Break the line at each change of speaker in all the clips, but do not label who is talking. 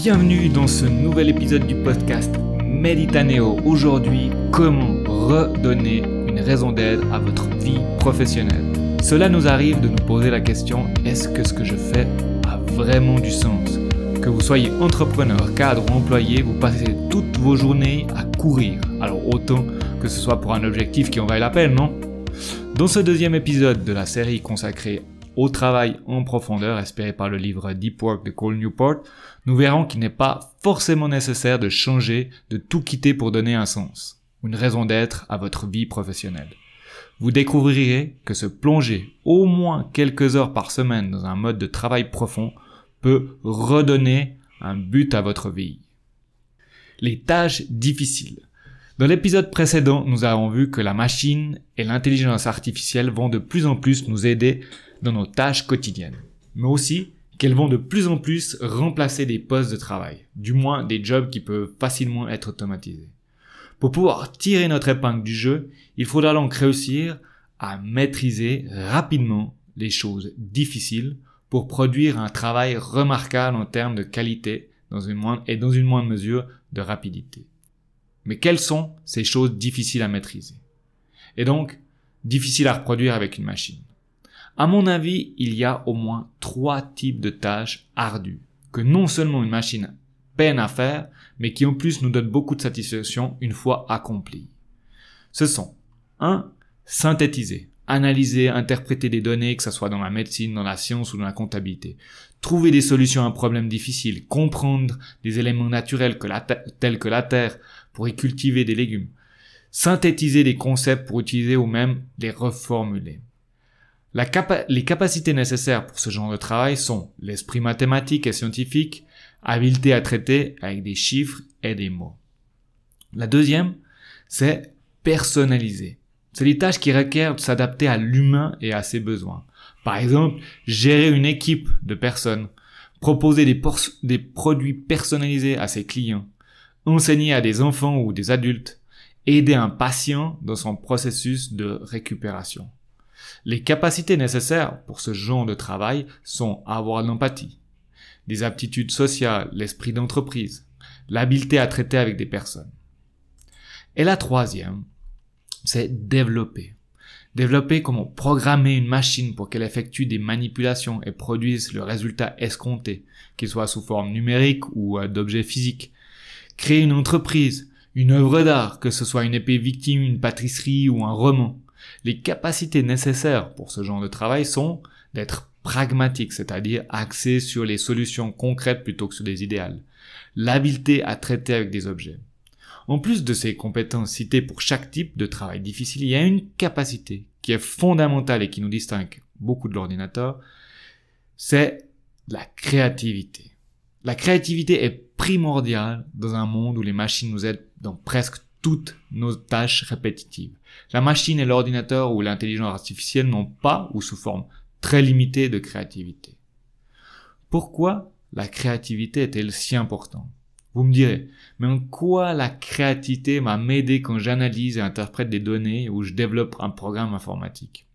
Bienvenue dans ce nouvel épisode du podcast Meditaneo. Aujourd'hui, comment redonner une raison d'être à votre vie professionnelle? Cela nous arrive de nous poser la question est-ce que ce que je fais a vraiment du sens? Que vous soyez entrepreneur, cadre ou employé, vous passez toutes vos journées à courir. Alors autant que ce soit pour un objectif qui en vaille la peine, non? Dans ce deuxième épisode de la série consacrée au travail en profondeur espéré par le livre Deep Work de Cole Newport, nous verrons qu'il n'est pas forcément nécessaire de changer, de tout quitter pour donner un sens, une raison d'être à votre vie professionnelle. Vous découvrirez que se plonger au moins quelques heures par semaine dans un mode de travail profond peut redonner un but à votre vie. Les tâches difficiles. Dans l'épisode précédent, nous avons vu que la machine et l'intelligence artificielle vont de plus en plus nous aider dans nos tâches quotidiennes, mais aussi qu'elles vont de plus en plus remplacer des postes de travail, du moins des jobs qui peuvent facilement être automatisés. Pour pouvoir tirer notre épingle du jeu, il faudra donc réussir à maîtriser rapidement les choses difficiles pour produire un travail remarquable en termes de qualité et dans une moindre mesure de rapidité. Mais quelles sont ces choses difficiles à maîtriser? Et donc, difficiles à reproduire avec une machine à mon avis, il y a au moins trois types de tâches ardues que non seulement une machine peine à faire, mais qui en plus nous donnent beaucoup de satisfaction une fois accomplies. Ce sont 1. Synthétiser, analyser, interpréter des données, que ce soit dans la médecine, dans la science ou dans la comptabilité. Trouver des solutions à un problème difficile, comprendre des éléments naturels tels que la terre pour y cultiver des légumes. Synthétiser des concepts pour utiliser ou même les reformuler les capacités nécessaires pour ce genre de travail sont l'esprit mathématique et scientifique, habileté à traiter avec des chiffres et des mots. La deuxième, c'est personnaliser. C'est les tâches qui requièrent de s'adapter à l'humain et à ses besoins. Par exemple, gérer une équipe de personnes, proposer des, des produits personnalisés à ses clients, enseigner à des enfants ou des adultes, aider un patient dans son processus de récupération. Les capacités nécessaires pour ce genre de travail sont avoir l'empathie, des aptitudes sociales, l'esprit d'entreprise, l'habileté à traiter avec des personnes. Et la troisième, c'est développer. Développer comment programmer une machine pour qu'elle effectue des manipulations et produise le résultat escompté, qu'il soit sous forme numérique ou euh, d'objet physique. Créer une entreprise, une œuvre d'art, que ce soit une épée victime, une pâtisserie ou un roman. Les capacités nécessaires pour ce genre de travail sont d'être pragmatique, c'est-à-dire axé sur les solutions concrètes plutôt que sur des idéales. L'habileté à traiter avec des objets. En plus de ces compétences citées pour chaque type de travail difficile, il y a une capacité qui est fondamentale et qui nous distingue beaucoup de l'ordinateur, c'est la créativité. La créativité est primordiale dans un monde où les machines nous aident dans presque toutes nos tâches répétitives. La machine et l'ordinateur ou l'intelligence artificielle n'ont pas, ou sous forme très limitée, de créativité. Pourquoi la créativité est-elle si importante? Vous me direz, mais en quoi la créativité m'a m'aider quand j'analyse et interprète des données ou je développe un programme informatique?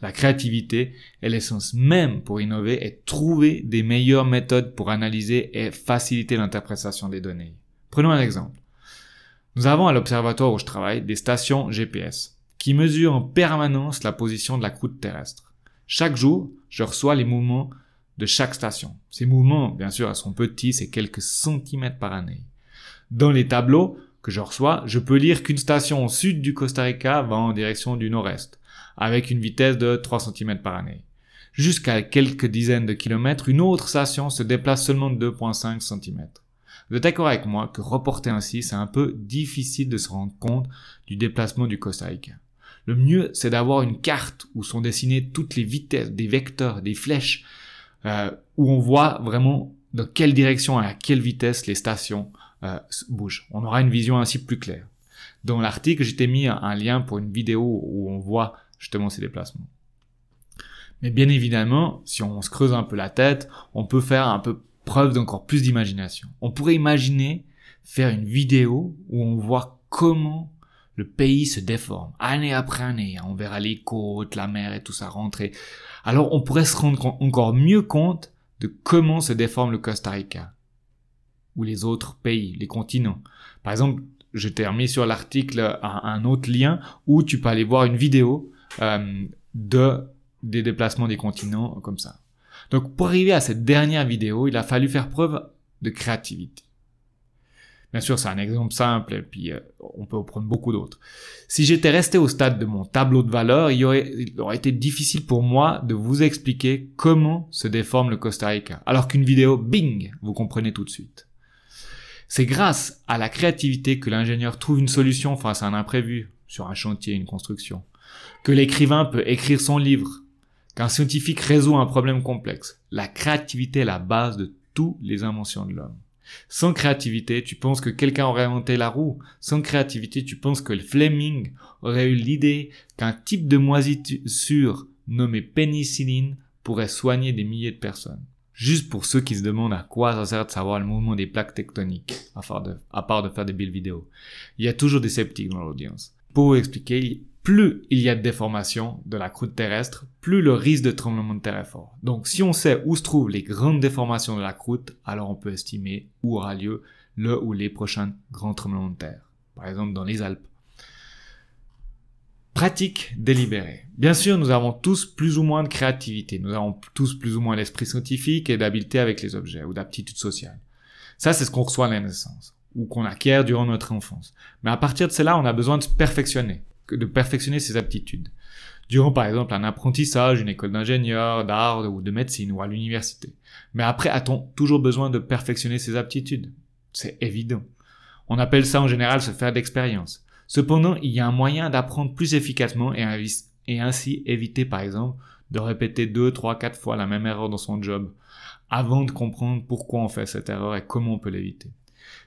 La créativité est l'essence même pour innover et trouver des meilleures méthodes pour analyser et faciliter l'interprétation des données. Prenons un exemple. Nous avons à l'observatoire où je travaille des stations GPS qui mesurent en permanence la position de la croûte terrestre. Chaque jour, je reçois les mouvements de chaque station. Ces mouvements, bien sûr, sont petits, c'est quelques centimètres par année. Dans les tableaux que je reçois, je peux lire qu'une station au sud du Costa Rica va en direction du nord-est, avec une vitesse de 3 cm par année. Jusqu'à quelques dizaines de kilomètres, une autre station se déplace seulement de 2,5 cm. Vous êtes d'accord avec moi que reporter ainsi, c'est un peu difficile de se rendre compte du déplacement du Rica. Le mieux, c'est d'avoir une carte où sont dessinées toutes les vitesses, des vecteurs, des flèches, euh, où on voit vraiment dans quelle direction et à quelle vitesse les stations euh, bougent. On aura une vision ainsi plus claire. Dans l'article, j'ai mis un lien pour une vidéo où on voit justement ces déplacements. Mais bien évidemment, si on se creuse un peu la tête, on peut faire un peu preuve d'encore plus d'imagination. On pourrait imaginer faire une vidéo où on voit comment le pays se déforme, année après année. On verra les côtes, la mer et tout ça rentrer. Alors on pourrait se rendre encore mieux compte de comment se déforme le Costa Rica ou les autres pays, les continents. Par exemple, je t'ai remis sur l'article un, autre lien où tu peux aller voir une vidéo euh, de des déplacements des continents comme ça. Donc pour arriver à cette dernière vidéo, il a fallu faire preuve de créativité. Bien sûr, c'est un exemple simple et puis euh, on peut en prendre beaucoup d'autres. Si j'étais resté au stade de mon tableau de valeur, il aurait, il aurait été difficile pour moi de vous expliquer comment se déforme le Costa Rica. Alors qu'une vidéo, bing, vous comprenez tout de suite. C'est grâce à la créativité que l'ingénieur trouve une solution face à un imprévu sur un chantier, une construction. Que l'écrivain peut écrire son livre. Qu'un scientifique résout un problème complexe. La créativité est la base de toutes les inventions de l'homme. Sans créativité, tu penses que quelqu'un aurait inventé la roue. Sans créativité, tu penses que le Fleming aurait eu l'idée qu'un type de moisissure nommé pénicilline pourrait soigner des milliers de personnes. Juste pour ceux qui se demandent à quoi ça sert de savoir le mouvement des plaques tectoniques, à part de, à part de faire des belles vidéos. Il y a toujours des sceptiques dans l'audience. Pour vous expliquer, plus il y a de déformations de la croûte terrestre, plus le risque de tremblement de terre est fort. Donc si on sait où se trouvent les grandes déformations de la croûte, alors on peut estimer où aura lieu le ou les prochains grands tremblements de terre. Par exemple dans les Alpes. Pratique délibérée. Bien sûr, nous avons tous plus ou moins de créativité, nous avons tous plus ou moins l'esprit scientifique et d'habileté avec les objets ou d'aptitude sociale. Ça, c'est ce qu'on reçoit à la naissance ou qu'on acquiert durant notre enfance. Mais à partir de cela, on a besoin de se perfectionner de perfectionner ses aptitudes. Durant par exemple un apprentissage, une école d'ingénieur, d'art ou de médecine ou à l'université. Mais après, a-t-on toujours besoin de perfectionner ses aptitudes? C'est évident. On appelle ça en général se faire d'expérience. Cependant, il y a un moyen d'apprendre plus efficacement et, et ainsi éviter par exemple de répéter deux, trois, quatre fois la même erreur dans son job avant de comprendre pourquoi on fait cette erreur et comment on peut l'éviter.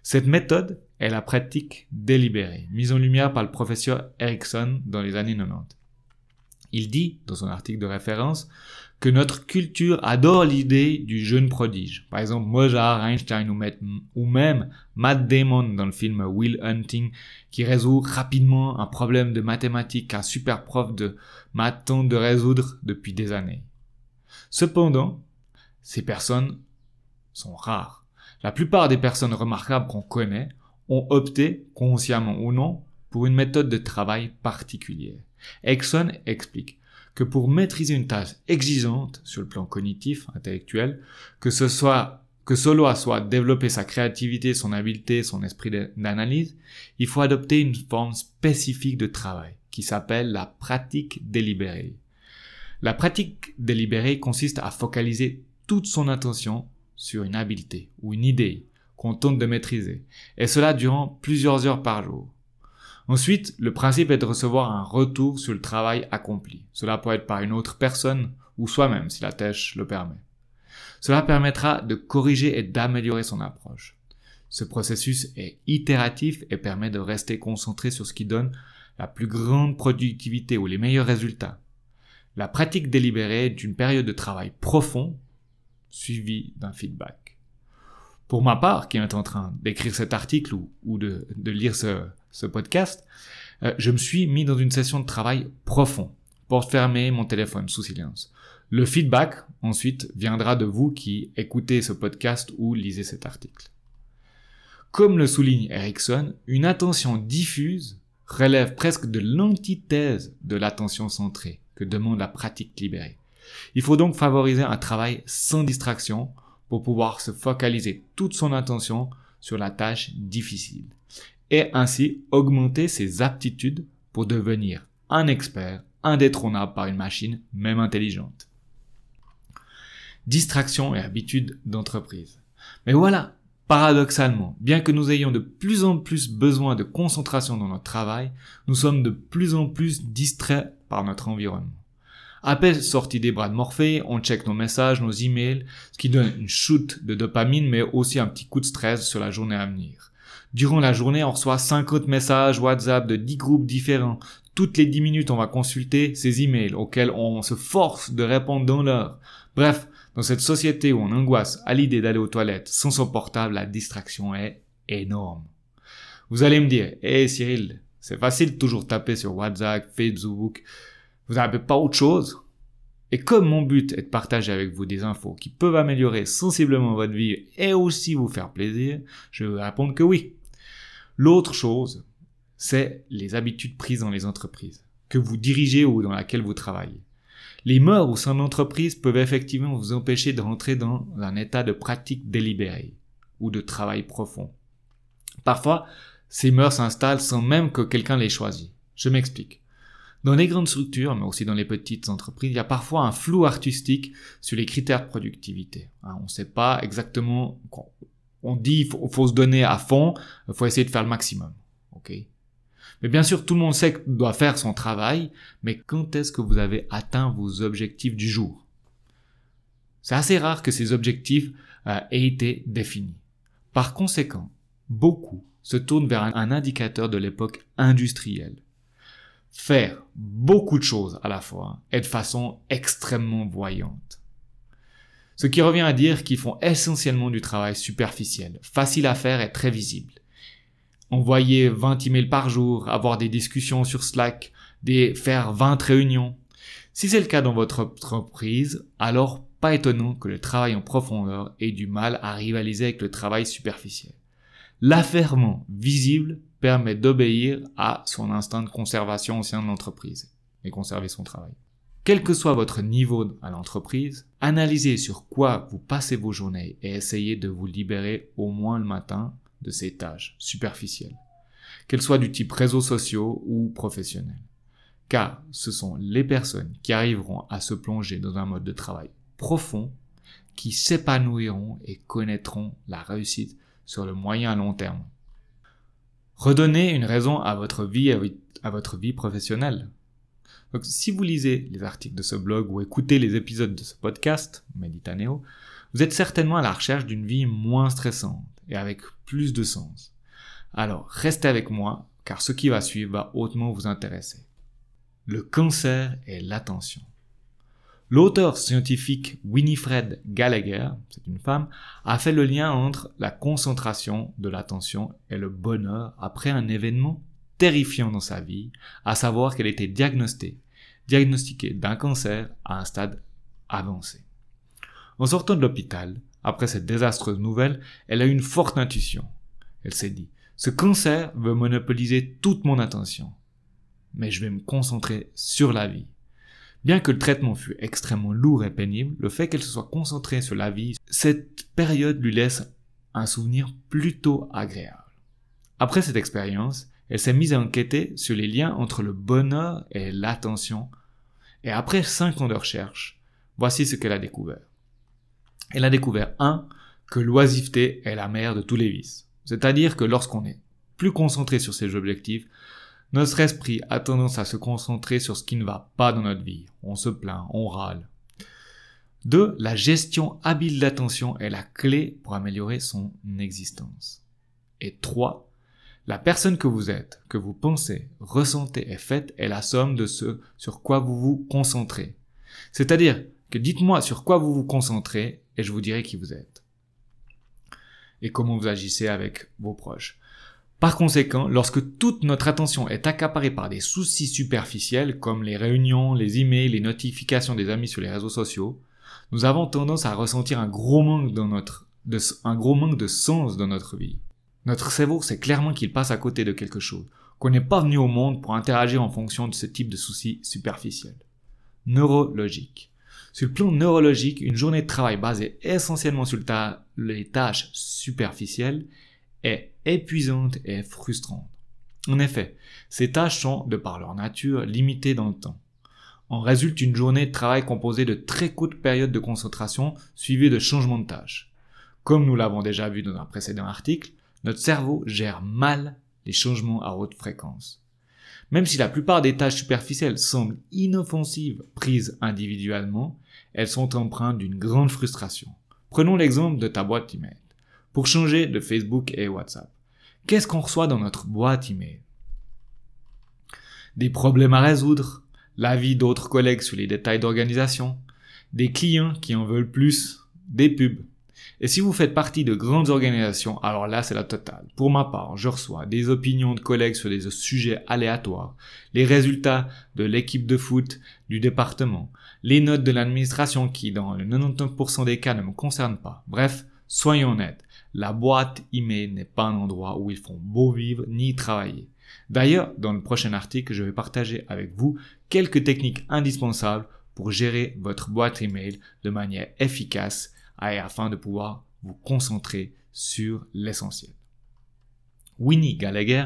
Cette méthode est la pratique délibérée, mise en lumière par le professeur Erickson dans les années 90. Il dit, dans son article de référence, que notre culture adore l'idée du jeune prodige. Par exemple, Mozart, Einstein ou même Matt Damon dans le film Will Hunting, qui résout rapidement un problème de mathématiques qu'un super prof de maths tente de résoudre depuis des années. Cependant, ces personnes sont rares. La plupart des personnes remarquables qu'on connaît ont opté, consciemment ou non, pour une méthode de travail particulière. Exxon explique que pour maîtriser une tâche exigeante sur le plan cognitif, intellectuel, que ce soit que cela soit développer sa créativité, son habileté, son esprit d'analyse, il faut adopter une forme spécifique de travail qui s'appelle la pratique délibérée. La pratique délibérée consiste à focaliser toute son attention sur une habileté ou une idée qu'on tente de maîtriser, et cela durant plusieurs heures par jour. Ensuite, le principe est de recevoir un retour sur le travail accompli. Cela peut être par une autre personne ou soi-même si la tâche le permet. Cela permettra de corriger et d'améliorer son approche. Ce processus est itératif et permet de rester concentré sur ce qui donne la plus grande productivité ou les meilleurs résultats. La pratique délibérée est période de travail profond suivi d'un feedback. Pour ma part, qui est en train d'écrire cet article ou, de, lire ce, podcast, euh, je me suis mis dans une session de travail profond, porte fermée, mon téléphone sous silence. Le feedback, ensuite, viendra de vous qui écoutez ce podcast ou lisez cet article. Comme le souligne Erickson, une attention diffuse relève presque de l'antithèse de l'attention centrée que demande la pratique libérée. Il faut donc favoriser un travail sans distraction pour pouvoir se focaliser toute son attention sur la tâche difficile et ainsi augmenter ses aptitudes pour devenir un expert indétrônable par une machine même intelligente. Distraction et habitude d'entreprise. Mais voilà, paradoxalement, bien que nous ayons de plus en plus besoin de concentration dans notre travail, nous sommes de plus en plus distraits par notre environnement. Appel sorti des bras de Morphée, on check nos messages, nos emails, ce qui donne une shoot de dopamine, mais aussi un petit coup de stress sur la journée à venir. Durant la journée, on reçoit 50 messages WhatsApp de 10 groupes différents. Toutes les 10 minutes, on va consulter ces emails auxquels on se force de répondre dans l'heure. Bref, dans cette société où on angoisse à l'idée d'aller aux toilettes sans son portable, la distraction est énorme. Vous allez me dire, hé Cyril, c'est facile toujours taper sur WhatsApp, Facebook, vous n'avez pas autre chose Et comme mon but est de partager avec vous des infos qui peuvent améliorer sensiblement votre vie et aussi vous faire plaisir, je vais répondre que oui. L'autre chose, c'est les habitudes prises dans les entreprises, que vous dirigez ou dans laquelle vous travaillez. Les morts au sein de l'entreprise peuvent effectivement vous empêcher de rentrer dans un état de pratique délibérée ou de travail profond. Parfois, ces mœurs s'installent sans même que quelqu'un les choisisse. Je m'explique. Dans les grandes structures, mais aussi dans les petites entreprises, il y a parfois un flou artistique sur les critères de productivité. Hein, on ne sait pas exactement. On dit qu'il faut, se donner à fond, il faut essayer de faire le maximum. Ok? Mais bien sûr, tout le monde sait qu'il doit faire son travail, mais quand est-ce que vous avez atteint vos objectifs du jour? C'est assez rare que ces objectifs euh, aient été définis. Par conséquent, beaucoup se tournent vers un indicateur de l'époque industrielle faire beaucoup de choses à la fois et de façon extrêmement voyante. Ce qui revient à dire qu'ils font essentiellement du travail superficiel, facile à faire et très visible. Envoyer 20 emails par jour, avoir des discussions sur Slack, des, faire 20 réunions. Si c'est le cas dans votre entreprise, alors pas étonnant que le travail en profondeur ait du mal à rivaliser avec le travail superficiel. L'affairement visible permet d'obéir à son instinct de conservation au sein de l'entreprise et conserver son travail. Quel que soit votre niveau à l'entreprise, analysez sur quoi vous passez vos journées et essayez de vous libérer au moins le matin de ces tâches superficielles, qu'elles soient du type réseaux sociaux ou professionnels. Car ce sont les personnes qui arriveront à se plonger dans un mode de travail profond qui s'épanouiront et connaîtront la réussite sur le moyen à long terme. Redonnez une raison à votre vie, à votre vie professionnelle. Donc, si vous lisez les articles de ce blog ou écoutez les épisodes de ce podcast, Meditaneo, vous êtes certainement à la recherche d'une vie moins stressante et avec plus de sens. Alors, restez avec moi, car ce qui va suivre va hautement vous intéresser. Le cancer et l'attention. L'auteur scientifique Winifred Gallagher, c'est une femme, a fait le lien entre la concentration de l'attention et le bonheur après un événement terrifiant dans sa vie, à savoir qu'elle était diagnostiquée, diagnostiquée d'un cancer à un stade avancé. En sortant de l'hôpital, après cette désastreuse nouvelle, elle a eu une forte intuition. Elle s'est dit, ce cancer veut monopoliser toute mon attention, mais je vais me concentrer sur la vie. Bien que le traitement fût extrêmement lourd et pénible, le fait qu'elle se soit concentrée sur la vie, cette période lui laisse un souvenir plutôt agréable. Après cette expérience, elle s'est mise à enquêter sur les liens entre le bonheur et l'attention, et après cinq ans de recherche, voici ce qu'elle a découvert. Elle a découvert un, que l'oisiveté est la mère de tous les vices. C'est-à-dire que lorsqu'on est plus concentré sur ses objectifs, notre esprit a tendance à se concentrer sur ce qui ne va pas dans notre vie. On se plaint, on râle. 2. La gestion habile d'attention est la clé pour améliorer son existence. Et 3. La personne que vous êtes, que vous pensez, ressentez et faites est la somme de ce sur quoi vous vous concentrez. C'est-à-dire que dites-moi sur quoi vous vous concentrez et je vous dirai qui vous êtes. Et comment vous agissez avec vos proches. Par conséquent, lorsque toute notre attention est accaparée par des soucis superficiels comme les réunions, les emails, les notifications des amis sur les réseaux sociaux, nous avons tendance à ressentir un gros manque de, de sens dans notre vie. Notre cerveau sait clairement qu'il passe à côté de quelque chose, qu'on n'est pas venu au monde pour interagir en fonction de ce type de soucis superficiels. Neurologique. Sur le plan neurologique, une journée de travail basée essentiellement sur les tâches superficielles est épuisante et frustrante. En effet, ces tâches sont, de par leur nature, limitées dans le temps. En résulte une journée de travail composée de très courtes périodes de concentration suivies de changements de tâches. Comme nous l'avons déjà vu dans un précédent article, notre cerveau gère mal les changements à haute fréquence. Même si la plupart des tâches superficielles semblent inoffensives prises individuellement, elles sont empreintes d'une grande frustration. Prenons l'exemple de ta boîte email pour changer de Facebook et WhatsApp. Qu'est-ce qu'on reçoit dans notre boîte email? Des problèmes à résoudre, l'avis d'autres collègues sur les détails d'organisation, des clients qui en veulent plus, des pubs. Et si vous faites partie de grandes organisations, alors là c'est la totale. Pour ma part, je reçois des opinions de collègues sur des sujets aléatoires, les résultats de l'équipe de foot du département, les notes de l'administration qui dans le 99% des cas ne me concernent pas. Bref, soyons honnêtes, la boîte email n'est pas un endroit où ils font beau vivre ni travailler. D'ailleurs, dans le prochain article, je vais partager avec vous quelques techniques indispensables pour gérer votre boîte email de manière efficace et afin de pouvoir vous concentrer sur l'essentiel. Winnie Gallagher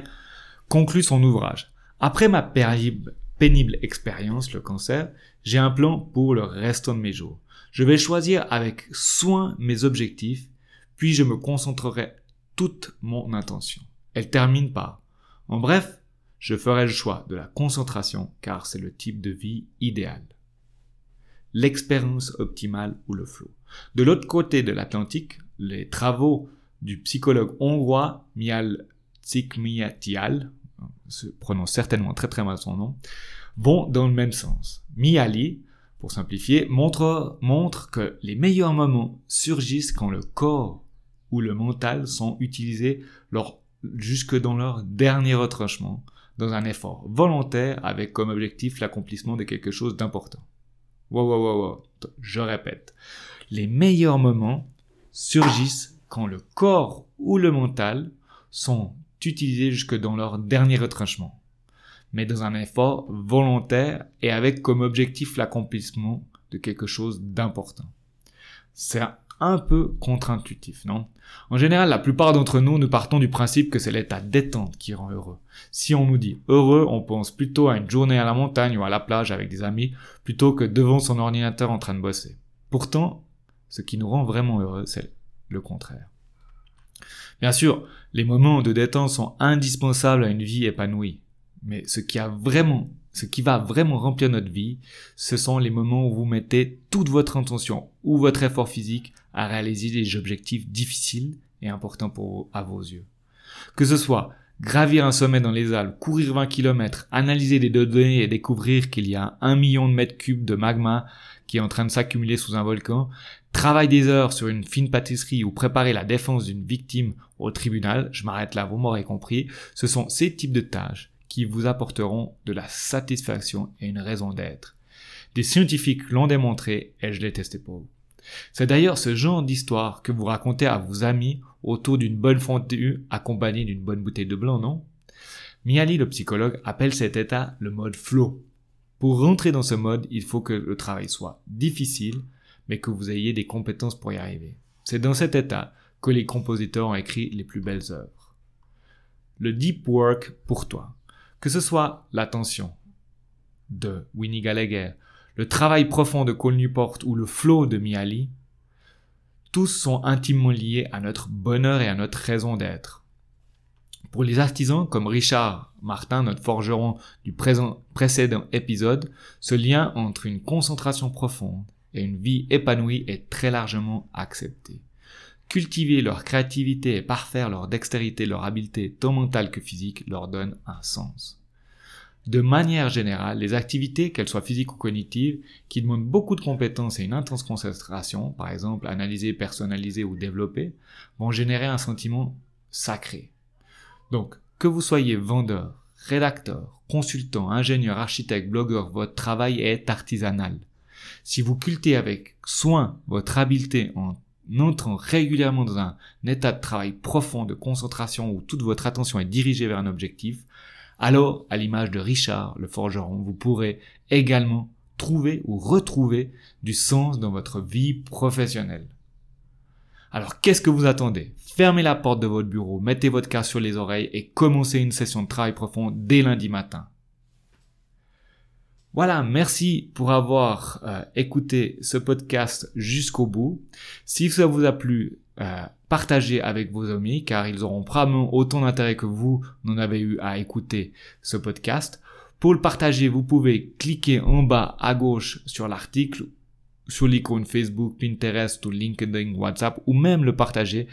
conclut son ouvrage. Après ma pénible expérience, le cancer, j'ai un plan pour le restant de mes jours. Je vais choisir avec soin mes objectifs, puis je me concentrerai toute mon intention. Elle termine par En bref, je ferai le choix de la concentration car c'est le type de vie idéal l'expérience optimale ou le flow. De l'autre côté de l'Atlantique, les travaux du psychologue hongrois Mial Csikszentmihalyi, se prononce certainement très très mal son nom, vont dans le même sens. Miali, pour simplifier, montre, montre que les meilleurs moments surgissent quand le corps le mental sont utilisés jusque dans leur dernier retranchement, dans un effort volontaire avec comme objectif l'accomplissement de quelque chose d'important. Wow, wow, wow, wow. Je répète. Les meilleurs moments surgissent quand le corps ou le mental sont utilisés jusque dans leur dernier retranchement, mais dans un effort volontaire et avec comme objectif l'accomplissement de quelque chose d'important. C'est un peu contre-intuitif, non? En général, la plupart d'entre nous, nous partons du principe que c'est l'état détente qui rend heureux. Si on nous dit heureux, on pense plutôt à une journée à la montagne ou à la plage avec des amis, plutôt que devant son ordinateur en train de bosser. Pourtant, ce qui nous rend vraiment heureux, c'est le contraire. Bien sûr, les moments de détente sont indispensables à une vie épanouie. Mais ce qui ce qui va vraiment remplir notre vie, ce sont les moments où vous mettez toute votre intention ou votre effort physique à réaliser des objectifs difficiles et importants pour, à vos yeux. Que ce soit gravir un sommet dans les Alpes, courir 20 km, analyser des données et découvrir qu'il y a un million de mètres cubes de magma qui est en train de s'accumuler sous un volcan, travailler des heures sur une fine pâtisserie ou préparer la défense d'une victime au tribunal, je m'arrête là, vous m'aurez compris, ce sont ces types de tâches qui vous apporteront de la satisfaction et une raison d'être. Des scientifiques l'ont démontré et je l'ai testé pour vous. C'est d'ailleurs ce genre d'histoire que vous racontez à vos amis autour d'une bonne fondue accompagnée d'une bonne bouteille de blanc, non? Miali, le psychologue, appelle cet état le mode flow. Pour rentrer dans ce mode, il faut que le travail soit difficile, mais que vous ayez des compétences pour y arriver. C'est dans cet état que les compositeurs ont écrit les plus belles œuvres. Le deep work pour toi. Que ce soit l'attention de Winnie Gallagher, le travail profond de Cole Newport ou le flow de Miali, tous sont intimement liés à notre bonheur et à notre raison d'être. Pour les artisans comme Richard Martin, notre forgeron du précédent épisode, ce lien entre une concentration profonde et une vie épanouie est très largement accepté. Cultiver leur créativité et parfaire leur dextérité, leur habileté tant mentale que physique leur donne un sens. De manière générale, les activités, qu'elles soient physiques ou cognitives, qui demandent beaucoup de compétences et une intense concentration, par exemple analyser, personnaliser ou développer, vont générer un sentiment sacré. Donc, que vous soyez vendeur, rédacteur, consultant, ingénieur, architecte, blogueur, votre travail est artisanal. Si vous cultivez avec soin votre habileté en entrant régulièrement dans un état de travail profond de concentration où toute votre attention est dirigée vers un objectif, alors, à l'image de Richard, le forgeron, vous pourrez également trouver ou retrouver du sens dans votre vie professionnelle. Alors, qu'est-ce que vous attendez? Fermez la porte de votre bureau, mettez votre casque sur les oreilles et commencez une session de travail profond dès lundi matin. Voilà, merci pour avoir euh, écouté ce podcast jusqu'au bout. Si ça vous a plu, euh, partagez avec vos amis car ils auront probablement autant d'intérêt que vous n'en avez eu à écouter ce podcast. Pour le partager, vous pouvez cliquer en bas à gauche sur l'article, sur l'icône Facebook, Pinterest ou LinkedIn, WhatsApp ou même le partager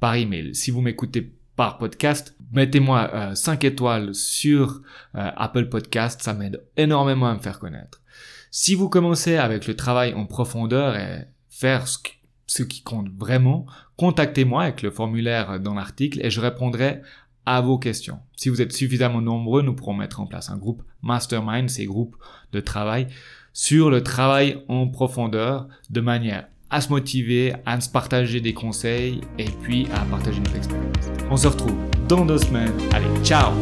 par email. Si vous m'écoutez par podcast. Mettez-moi 5 euh, étoiles sur euh, Apple Podcast, ça m'aide énormément à me faire connaître. Si vous commencez avec le travail en profondeur et faire ce qui compte vraiment, contactez-moi avec le formulaire dans l'article et je répondrai à vos questions. Si vous êtes suffisamment nombreux, nous pourrons mettre en place un groupe mastermind, ces groupes de travail, sur le travail en profondeur de manière à se motiver, à se partager des conseils et puis à partager notre expérience. On se retrouve dans deux semaines. Allez, ciao